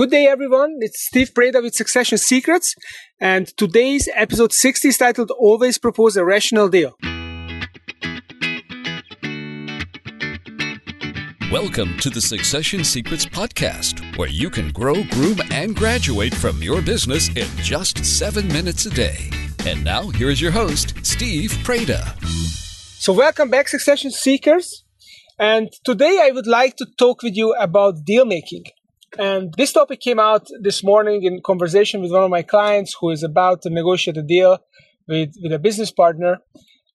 Good day, everyone. It's Steve Preda with Succession Secrets, and today's episode 60 is titled Always Propose a Rational Deal. Welcome to the Succession Secrets Podcast, where you can grow, groom, and graduate from your business in just seven minutes a day. And now, here is your host, Steve Preda. So, welcome back, Succession Seekers. And today I would like to talk with you about deal making. And this topic came out this morning in conversation with one of my clients who is about to negotiate a deal with, with a business partner.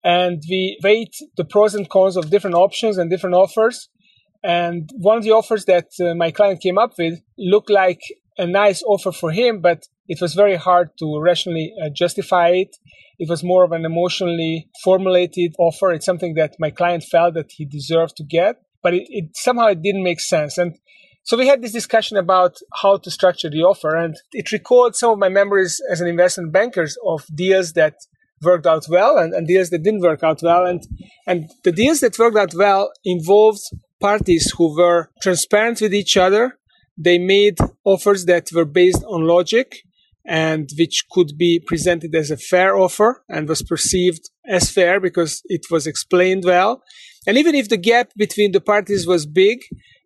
And we weighed the pros and cons of different options and different offers. And one of the offers that uh, my client came up with looked like a nice offer for him, but it was very hard to rationally uh, justify it. It was more of an emotionally formulated offer. It's something that my client felt that he deserved to get, but it, it somehow it didn't make sense. And so we had this discussion about how to structure the offer, and it recalled some of my memories as an investment banker of deals that worked out well and, and deals that didn't work out well. And and the deals that worked out well involved parties who were transparent with each other. They made offers that were based on logic and which could be presented as a fair offer and was perceived as fair because it was explained well. And even if the gap between the parties was big,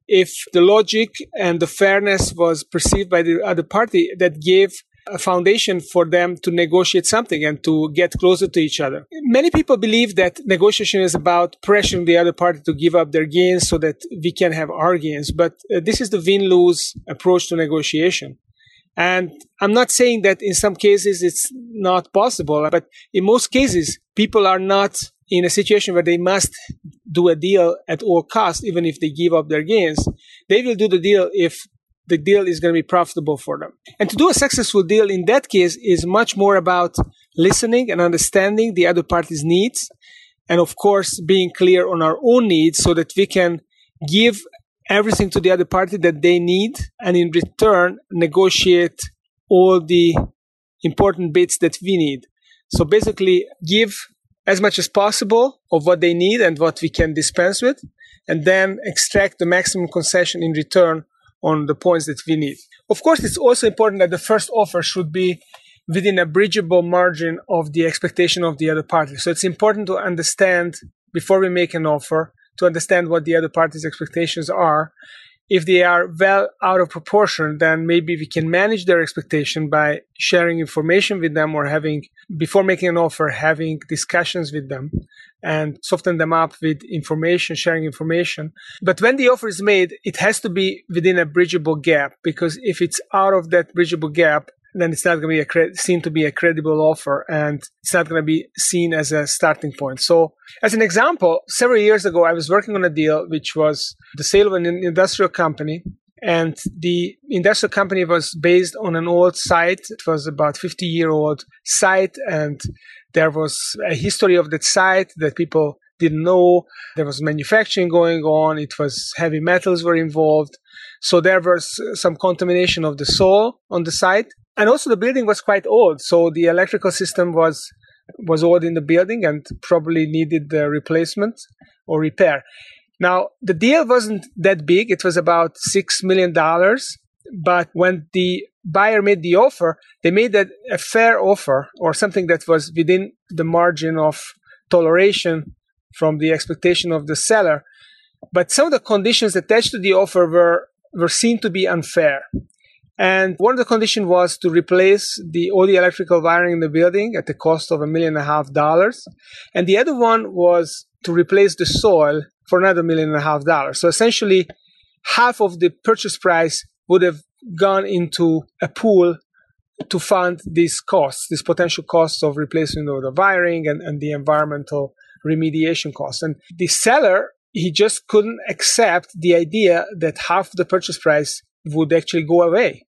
if the logic and the fairness was perceived by the other party, that gave a foundation for them to negotiate something and to get closer to each other. Many people believe that negotiation is about pressuring the other party to give up their gains so that we can have our gains. But uh, this is the win lose approach to negotiation. And I'm not saying that in some cases it's not possible, but in most cases, people are not in a situation where they must do a deal at all costs, even if they give up their gains. They will do the deal if the deal is going to be profitable for them. And to do a successful deal in that case is much more about listening and understanding the other party's needs. And of course, being clear on our own needs so that we can give everything to the other party that they need and in return negotiate all the important bits that we need. So basically give as much as possible of what they need and what we can dispense with, and then extract the maximum concession in return on the points that we need. Of course, it's also important that the first offer should be within a bridgeable margin of the expectation of the other party. So it's important to understand before we make an offer to understand what the other party's expectations are if they are well out of proportion, then maybe we can manage their expectation by sharing information with them or having, before making an offer, having discussions with them and soften them up with information, sharing information. But when the offer is made, it has to be within a bridgeable gap because if it's out of that bridgeable gap, then it's not going to be a cre- seen to be a credible offer and it's not going to be seen as a starting point. So, as an example, several years ago, I was working on a deal which was the sale of an industrial company. And the industrial company was based on an old site. It was about 50 year old site. And there was a history of that site that people didn't know. There was manufacturing going on. It was heavy metals were involved. So there was some contamination of the soil on the site and also the building was quite old, so the electrical system was was old in the building and probably needed the replacement or repair. Now the deal wasn't that big; it was about six million dollars. But when the buyer made the offer, they made that a fair offer or something that was within the margin of toleration from the expectation of the seller. But some of the conditions attached to the offer were were seen to be unfair. And one of the conditions was to replace the all the electrical wiring in the building at the cost of a million and a half dollars. And the other one was to replace the soil for another million and a half dollars. So essentially, half of the purchase price would have gone into a pool to fund these costs, these potential costs of replacing the wiring and, and the environmental remediation costs. And the seller, he just couldn't accept the idea that half the purchase price would actually go away.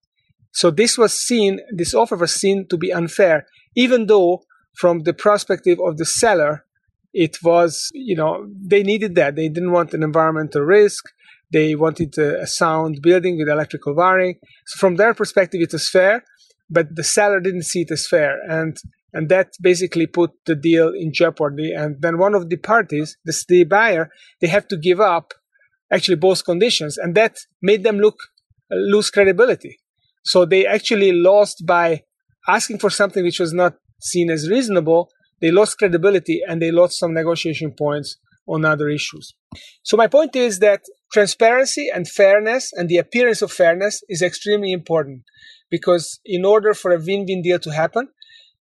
So this was seen, this offer was seen to be unfair, even though from the perspective of the seller, it was, you know, they needed that. They didn't want an environmental risk. They wanted a, sound building with electrical wiring. So from their perspective, it was fair, but the seller didn't see it as fair. And and that basically put the deal in jeopardy. And then one of the parties, the, the buyer, they have to give up actually both conditions, and that made them look uh, lose credibility So they actually lost by asking for something which was not seen as reasonable. They lost credibility and they lost some negotiation points on other issues. So my point is that transparency and fairness and the appearance of fairness is extremely important because in order for a win-win deal to happen,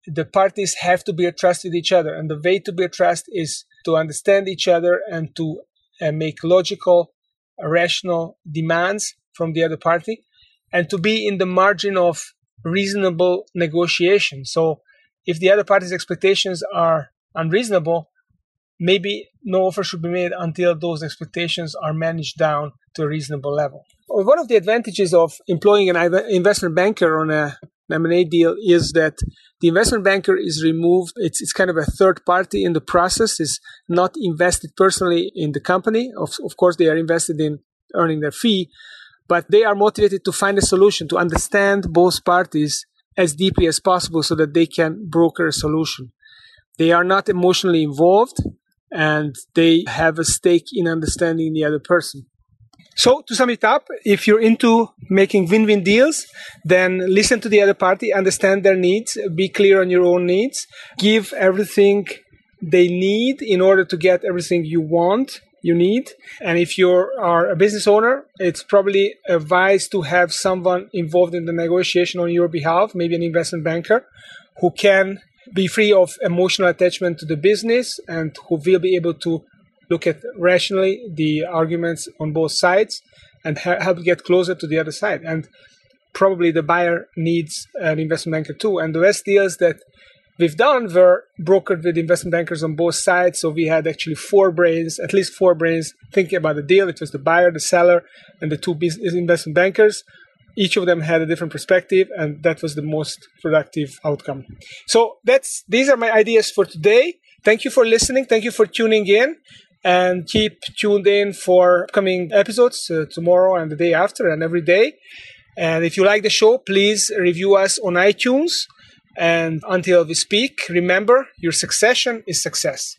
the parties have to be at trust with each other. And the way to be at trust is to understand each other and to uh, make logical, rational demands from the other party and to be in the margin of reasonable negotiation. So if the other party's expectations are unreasonable, maybe no offer should be made until those expectations are managed down to a reasonable level. One of the advantages of employing an investment banker on a M&A deal is that the investment banker is removed. It's, it's kind of a third party in the process, is not invested personally in the company. Of, of course, they are invested in earning their fee, but they are motivated to find a solution, to understand both parties as deeply as possible so that they can broker a solution. They are not emotionally involved and they have a stake in understanding the other person. So, to sum it up, if you're into making win win deals, then listen to the other party, understand their needs, be clear on your own needs, give everything they need in order to get everything you want you need. And if you are a business owner, it's probably advised to have someone involved in the negotiation on your behalf, maybe an investment banker who can be free of emotional attachment to the business and who will be able to look at rationally the arguments on both sides and ha- help get closer to the other side. And probably the buyer needs an investment banker too. And the best deals that we've done were brokered with investment bankers on both sides. So we had actually four brains, at least four brains, thinking about the deal. It was the buyer, the seller, and the two business investment bankers. Each of them had a different perspective, and that was the most productive outcome. So that's these are my ideas for today. Thank you for listening. Thank you for tuning in. And keep tuned in for upcoming episodes uh, tomorrow and the day after and every day. And if you like the show, please review us on iTunes and until we speak, remember your succession is success.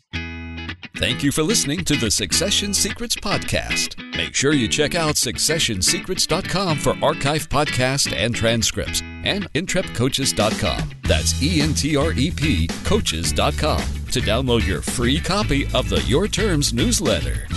Thank you for listening to the Succession Secrets Podcast. Make sure you check out successionsecrets.com for archive podcasts and transcripts, and entrepcoaches.com. That's E N T R E P coaches.com to download your free copy of the Your Terms newsletter.